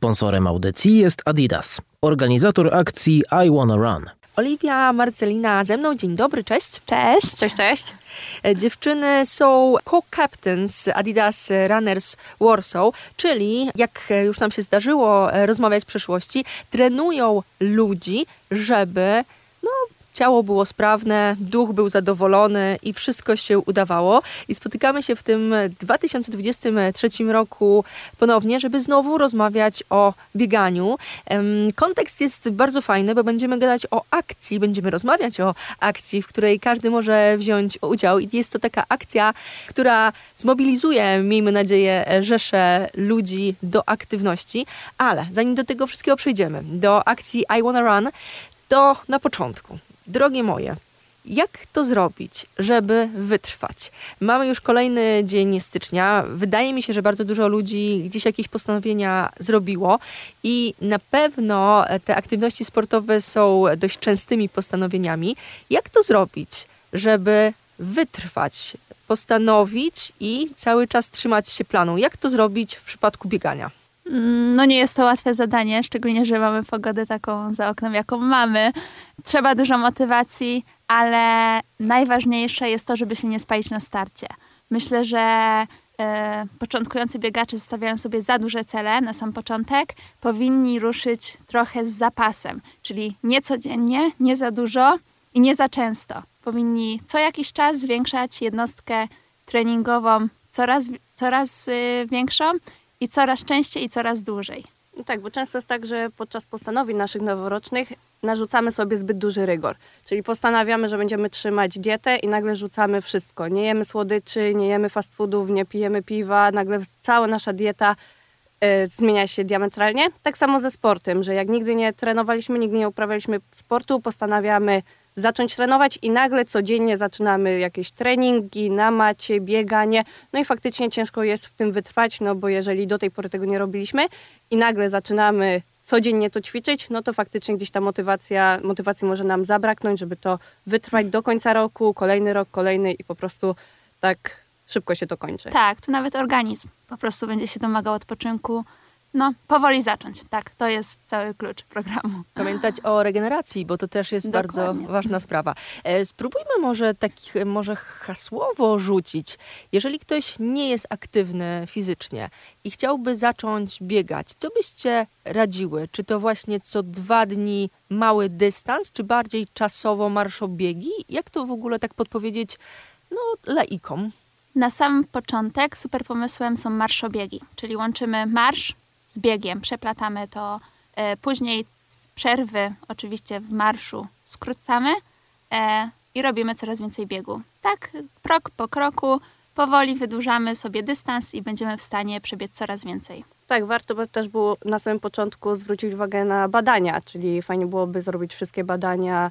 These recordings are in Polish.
Sponsorem audycji jest Adidas, organizator akcji I Wanna Run. Oliwia Marcelina ze mną. Dzień dobry, cześć. Cześć. Cześć, cześć. E, Dziewczyny są co-captains Adidas Runners Warsaw, czyli jak już nam się zdarzyło e, rozmawiać w przeszłości, trenują ludzi, żeby ciało było sprawne, duch był zadowolony i wszystko się udawało. I spotykamy się w tym 2023 roku ponownie, żeby znowu rozmawiać o bieganiu. Kontekst jest bardzo fajny, bo będziemy gadać o akcji, będziemy rozmawiać o akcji, w której każdy może wziąć udział. I jest to taka akcja, która zmobilizuje, miejmy nadzieję, rzesze ludzi do aktywności. Ale zanim do tego wszystkiego przejdziemy, do akcji I Wanna Run, to na początku. Drogie moje, jak to zrobić, żeby wytrwać? Mamy już kolejny dzień stycznia. Wydaje mi się, że bardzo dużo ludzi gdzieś jakieś postanowienia zrobiło i na pewno te aktywności sportowe są dość częstymi postanowieniami. Jak to zrobić, żeby wytrwać, postanowić i cały czas trzymać się planu? Jak to zrobić w przypadku biegania? Mm, No nie jest to łatwe zadanie, szczególnie, że mamy pogodę taką za oknem, jaką mamy. Trzeba dużo motywacji, ale najważniejsze jest to, żeby się nie spalić na starcie. Myślę, że e, początkujący biegacze zostawiają sobie za duże cele na sam początek. Powinni ruszyć trochę z zapasem, czyli nie codziennie, nie za dużo i nie za często. Powinni co jakiś czas zwiększać jednostkę treningową coraz, coraz y, większą i coraz częściej i coraz dłużej. No tak, bo często jest tak, że podczas postanowień naszych noworocznych narzucamy sobie zbyt duży rygor. Czyli postanawiamy, że będziemy trzymać dietę i nagle rzucamy wszystko. Nie jemy słodyczy, nie jemy fast foodów, nie pijemy piwa, nagle cała nasza dieta e, zmienia się diametralnie. Tak samo ze sportem, że jak nigdy nie trenowaliśmy, nigdy nie uprawialiśmy sportu, postanawiamy zacząć trenować i nagle codziennie zaczynamy jakieś treningi na macie, bieganie. No i faktycznie ciężko jest w tym wytrwać, no bo jeżeli do tej pory tego nie robiliśmy i nagle zaczynamy codziennie to ćwiczyć, no to faktycznie gdzieś ta motywacja, motywacji może nam zabraknąć, żeby to wytrwać do końca roku, kolejny rok, kolejny i po prostu tak szybko się to kończy. Tak, tu nawet organizm po prostu będzie się domagał odpoczynku. No, powoli zacząć. Tak, to jest cały klucz programu. Pamiętać o regeneracji, bo to też jest bardzo Dokładnie. ważna sprawa. E, Spróbujmy może takich, e, może hasłowo rzucić. Jeżeli ktoś nie jest aktywny fizycznie i chciałby zacząć biegać, co byście radziły? Czy to właśnie co dwa dni mały dystans, czy bardziej czasowo marszobiegi? Jak to w ogóle tak podpowiedzieć no, laikom? Na sam początek super pomysłem są marszobiegi, czyli łączymy marsz z biegiem, przeplatamy to. E, później z przerwy, oczywiście w marszu, skrócamy e, i robimy coraz więcej biegu. Tak, krok po kroku, powoli wydłużamy sobie dystans i będziemy w stanie przebiec coraz więcej. Tak, warto by też było na samym początku zwrócić uwagę na badania, czyli fajnie byłoby zrobić wszystkie badania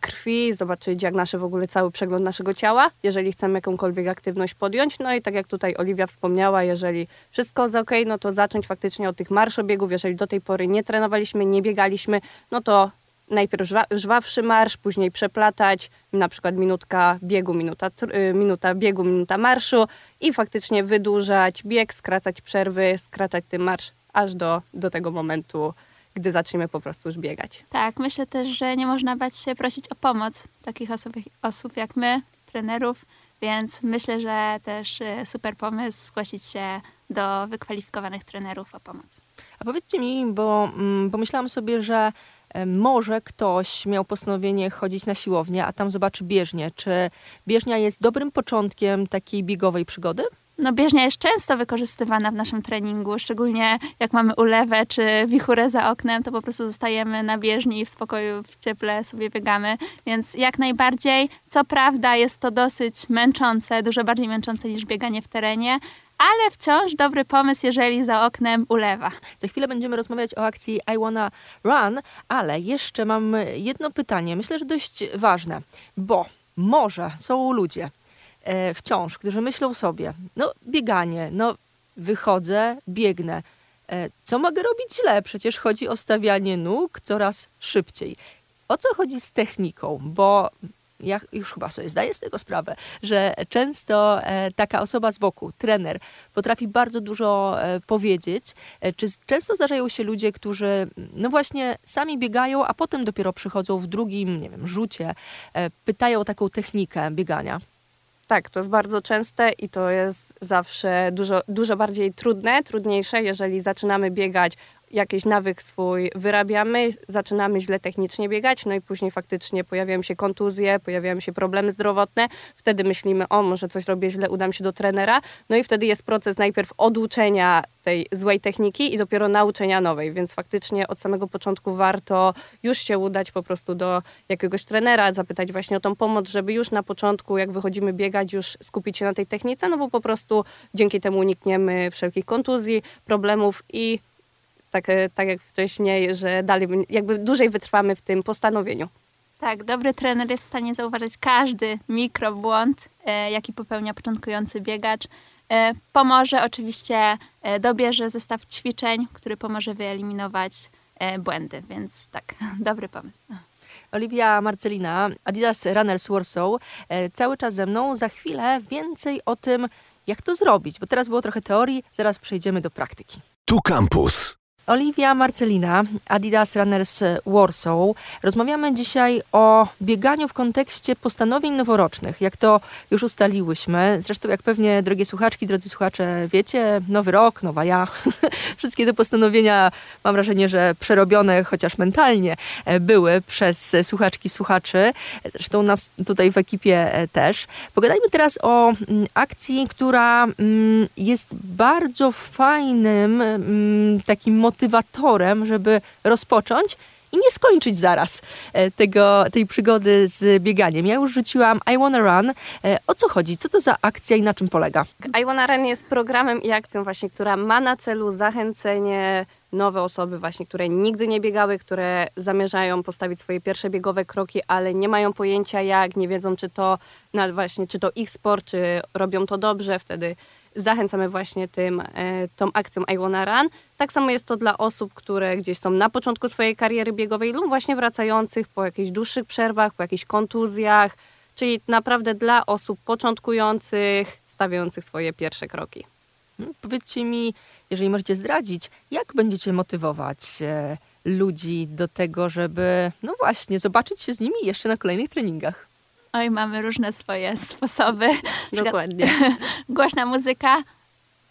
krwi, zobaczyć jak nasze w ogóle cały przegląd naszego ciała, jeżeli chcemy jakąkolwiek aktywność podjąć. No i tak jak tutaj Oliwia wspomniała, jeżeli wszystko jest ok, no to zacząć faktycznie od tych marszobiegów. Jeżeli do tej pory nie trenowaliśmy, nie biegaliśmy, no to najpierw żwa, żwawszy marsz, później przeplatać, na przykład minutka biegu, minuta, y, minuta biegu, minuta marszu i faktycznie wydłużać bieg, skracać przerwy, skracać ten marsz aż do, do tego momentu, gdy zaczniemy po prostu już biegać. Tak, myślę też, że nie można bać się prosić o pomoc takich osób, osób jak my, trenerów, więc myślę, że też e, super pomysł zgłosić się do wykwalifikowanych trenerów o pomoc. A powiedzcie mi, bo mm, pomyślałam sobie, że e, może ktoś miał postanowienie chodzić na siłownię, a tam zobaczy bieżnię. Czy bieżnia jest dobrym początkiem takiej biegowej przygody? No bieżnia jest często wykorzystywana w naszym treningu, szczególnie jak mamy ulewę czy wichurę za oknem, to po prostu zostajemy na bieżni i w spokoju, w cieple sobie biegamy, więc jak najbardziej, co prawda jest to dosyć męczące, dużo bardziej męczące niż bieganie w terenie, ale wciąż dobry pomysł, jeżeli za oknem ulewa. Za chwilę będziemy rozmawiać o akcji I Wanna Run, ale jeszcze mam jedno pytanie, myślę, że dość ważne, bo może są ludzie wciąż, którzy myślą sobie, no bieganie, no wychodzę, biegnę. E, co mogę robić źle? Przecież chodzi o stawianie nóg coraz szybciej. O co chodzi z techniką? Bo ja już chyba sobie zdaję z tego sprawę, że często e, taka osoba z boku, trener, potrafi bardzo dużo e, powiedzieć. E, czy często zdarzają się ludzie, którzy no właśnie sami biegają, a potem dopiero przychodzą w drugim, nie wiem, rzucie, e, pytają o taką technikę biegania? Tak, to jest bardzo częste i to jest zawsze dużo, dużo bardziej trudne, trudniejsze, jeżeli zaczynamy biegać, jakiś nawyk swój wyrabiamy, zaczynamy źle technicznie biegać, no i później faktycznie pojawiają się kontuzje, pojawiają się problemy zdrowotne, wtedy myślimy, o może coś robię źle, udam się do trenera, no i wtedy jest proces najpierw oduczenia tej złej techniki i dopiero nauczenia nowej, więc faktycznie od samego początku warto już się udać po prostu do jakiegoś trenera, zapytać właśnie o tą pomoc, żeby już na początku, jak wychodzimy biegać, już skupić się na tej technice, no bo po prostu dzięki temu unikniemy wszelkich kontuzji, problemów i tak, e, tak jak wcześniej, że dalej jakby dłużej wytrwamy w tym postanowieniu. Tak, dobry trener jest w stanie zauważyć każdy mikrobłąd, e, jaki popełnia początkujący biegacz. E, pomoże oczywiście, e, dobierze zestaw ćwiczeń, który pomoże wyeliminować e, błędy, więc tak, dobry pomysł. Oliwia Marcelina, Adidas Runners Warsaw, e, cały czas ze mną. Za chwilę więcej o tym, jak to zrobić, bo teraz było trochę teorii, zaraz przejdziemy do praktyki. Tu Campus. Oliwia Marcelina, Adidas Runners Warsaw. Rozmawiamy dzisiaj o bieganiu w kontekście postanowień noworocznych, jak to już ustaliłyśmy. Zresztą, jak pewnie drogie słuchaczki, drodzy słuchacze wiecie, nowy rok, nowa ja. Wszystkie te postanowienia, mam wrażenie, że przerobione chociaż mentalnie e, były przez słuchaczki, słuchaczy. Zresztą nas tutaj w ekipie e, też. Pogadajmy teraz o mm, akcji, która mm, jest bardzo fajnym mm, takim motywatorem, żeby rozpocząć i nie skończyć zaraz e, tego, tej przygody z bieganiem. Ja już rzuciłam I Wanna Run. E, O co chodzi? Co to za akcja i na czym polega? I Wanna Run jest programem i akcją właśnie, która ma na celu zachęcenie nowe osoby właśnie, które nigdy nie biegały, które zamierzają postawić swoje pierwsze biegowe kroki, ale nie mają pojęcia jak, nie wiedzą czy to właśnie, czy to ich sport, czy robią to dobrze, wtedy zachęcamy właśnie tym, e, tą akcją I Wanna Run. Tak samo jest to dla osób, które gdzieś są na początku swojej kariery biegowej lub właśnie wracających po jakichś dłuższych przerwach, po jakichś kontuzjach, czyli naprawdę dla osób początkujących, stawiających swoje pierwsze kroki. Hmm, Powiedzcie mi, jeżeli możecie zdradzić, jak będziecie motywować e, ludzi do tego, żeby, no właśnie, zobaczyć się z nimi jeszcze na kolejnych treningach? Oj, mamy różne swoje sposoby. Dokładnie. Głośna muzyka,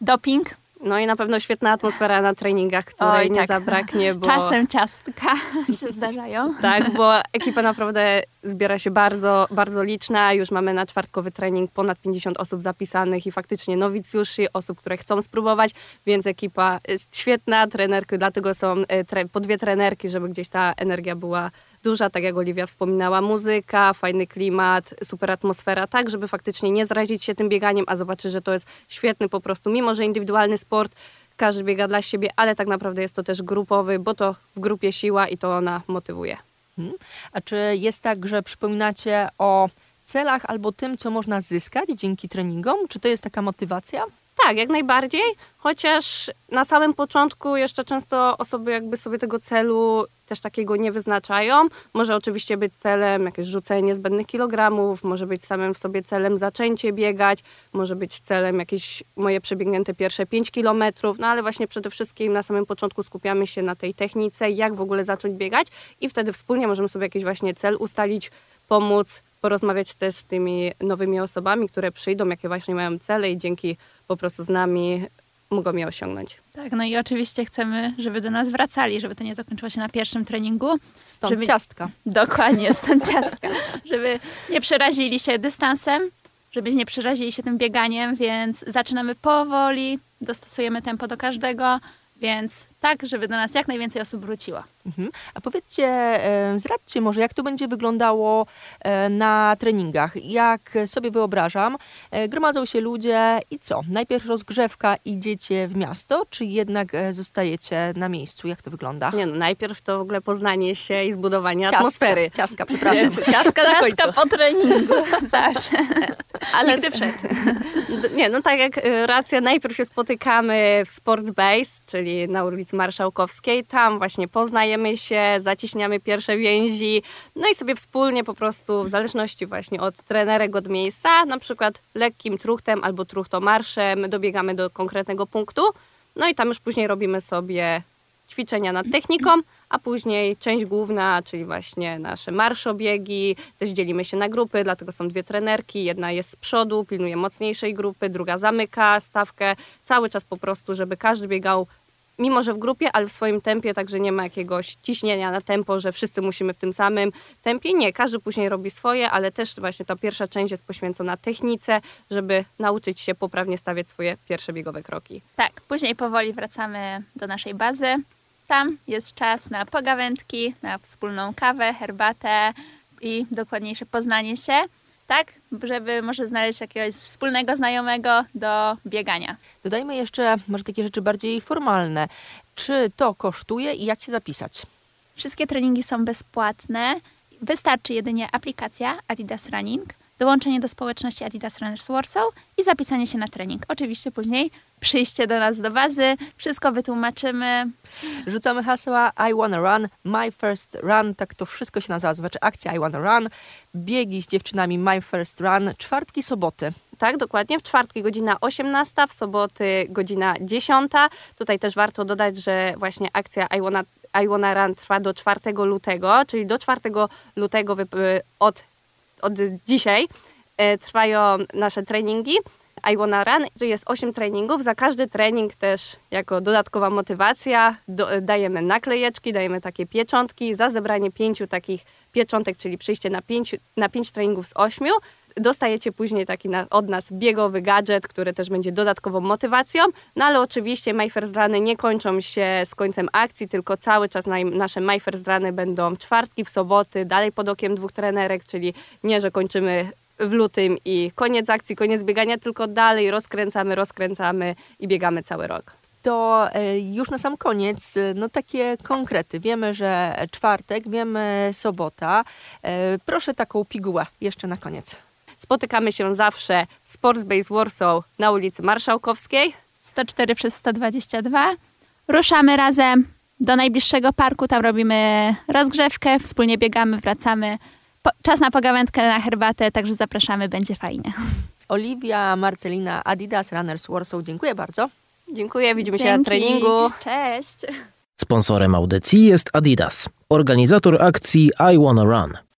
doping, No i na pewno świetna atmosfera na treningach, której Oj, nie tak. zabraknie, bo czasem ciastka się zdarzają. tak, bo ekipa naprawdę zbiera się bardzo, bardzo liczna. Już mamy na czwartkowy trening ponad 50 osób zapisanych i faktycznie nowicjuszy, osób, które chcą spróbować, więc ekipa y, świetna, trenerki, dlatego są y, po dwie trenerki, żeby gdzieś ta energia była duża, tak jak Oliwia wspominała, muzyka, fajny klimat, super atmosfera, tak, żeby faktycznie nie zrazić się tym bieganiem, a zobaczyć, że to jest świetny po prostu, mimo że indywidualny sport, każdy biega dla siebie, ale tak naprawdę jest to też grupowy, bo to w grupie siła i to ona motywuje. Hmm? A czy jest tak, że przypominacie o celach albo tym, co można zyskać dzięki treningom? Czy to jest taka motywacja? Tak, jak najbardziej, chociaż na samym początku jeszcze często osoby jakby sobie tego celu też takiego nie wyznaczają. Może oczywiście być celem jakieś rzucenie zbędnych kilogramów, może być samym w sobie celem zaczęcie biegać, może być celem jakieś moje przebiegnięte pierwsze 5 kilometrów, no ale właśnie przede wszystkim na samym początku skupiamy się na tej technice, jak w ogóle zacząć biegać i wtedy wspólnie możemy sobie jakiś właśnie cel ustalić, pomóc, porozmawiać też z tymi nowymi osobami, które przyjdą, jakie właśnie mają cele i dzięki po prostu z nami mogą je osiągnąć. Tak, no i oczywiście chcemy, żeby do nas wracali, żeby to nie zakończyło się na pierwszym treningu. Stąd Żeby- ciastka. Dokładnie, stąd ciastka. Żeby nie przerazili się dystansem, żeby nie przerazili się tym bieganiem, więc zaczynamy powoli, dostosujemy tempo do każdego, więc tak, żeby do nas jak najwięcej osób wróciło. Mhm. A powiedzcie, e, zdradźcie może, jak to będzie wyglądało e, na treningach. Jak sobie wyobrażam, e, gromadzą się ludzie i co? Najpierw rozgrzewka, idziecie w miasto, czy jednak zostajecie na miejscu? Jak to wygląda? Nie no, najpierw to w ogóle poznanie się i zbudowanie Ciastka. atmosfery. Ciastka, przepraszam. Więc ciastka po treningu, zawsze. Ale Nigdy przed. Nie, no tak jak racja, najpierw się spotykamy w Sports Base, czyli na ulicy ulicy Marszałkowskiej. Tam właśnie poznajemy się, zaciśniamy pierwsze więzi, no i sobie wspólnie po prostu, w zależności właśnie od trenerek, od miejsca, na przykład lekkim truchtem albo truchtomarszem dobiegamy do konkretnego punktu, no i tam już później robimy sobie ćwiczenia nad techniką, a później część główna, czyli właśnie nasze marszobiegi. Też dzielimy się na grupy, dlatego są dwie trenerki. Jedna jest z przodu, pilnuje mocniejszej grupy, druga zamyka stawkę. Cały czas po prostu, żeby każdy biegał mimo że w grupie, ale w swoim tempie, także nie ma jakiegoś ciśnienia na tempo, że wszyscy musimy w tym samym tempie. Nie, każdy później robi swoje, ale też właśnie ta pierwsza część jest poświęcona technice, żeby nauczyć się poprawnie stawiać swoje pierwsze biegowe kroki. Tak, później powoli wracamy do naszej bazy. Tam jest czas na pogawędki, na wspólną kawę, herbatę i dokładniejsze poznanie się, tak, żeby może znaleźć jakiegoś wspólnego znajomego do biegania. Dodajmy jeszcze może takie rzeczy bardziej formalne. Czy to kosztuje i jak się zapisać? Wszystkie treningi są bezpłatne. Wystarczy jedynie aplikacja Adidas Running, dołączenie do społeczności Adidas Runners Warsaw i zapisanie się na trening. Oczywiście później przyjście do nas do bazy, wszystko wytłumaczymy. Rzucamy hasła I wanna run, my first run, tak to wszystko się nazywa, to znaczy akcja I wanna run, biegi z dziewczynami my first run, czwartki, soboty. Tak, dokładnie. W czwartki godzina 18, w soboty godzina 10. Tutaj też warto dodać, że właśnie akcja I wanna, I wanna Run trwa do 4 lutego, czyli do 4 lutego od, od dzisiaj e, trwają nasze treningi. I Wanna Run, że jest 8 treningów. Za każdy trening też jako dodatkowa motywacja do, dajemy naklejeczki, dajemy takie pieczątki. Za zebranie pięciu takich pieczątek, czyli przyjście na pięć, na pięć treningów z ośmiu, dostajecie później taki na, od nas biegowy gadżet, który też będzie dodatkową motywacją. No ale oczywiście My First Runy nie kończą się z końcem akcji, tylko cały czas na, nasze My First Runy będą w czwartki, w soboty, dalej pod okiem dwóch trenerek, czyli nie, że kończymy w lutym i koniec akcji, koniec biegania, tylko dalej rozkręcamy, rozkręcamy i biegamy cały rok. To e, już na sam koniec, e, no takie konkrety. Wiemy, że czwartek, wiemy sobota. E, proszę taką pigułę jeszcze na koniec. Spotykamy się zawsze w Sports Base Warsaw na ulicy Marszałkowskiej. 104 przez 122. Ruszamy razem do najbliższego parku, tam robimy rozgrzewkę, wspólnie biegamy, wracamy. Po, czas na pogawędkę, na herbatę, także zapraszamy, będzie fajnie. Oliwia, Marcelina, Adidas Runners Warsaw, dziękuję bardzo. Dziękuję, widzimy Dzięki. się na treningu. Cześć! Sponsorem audycji jest Adidas, organizator akcji I Wanna Run.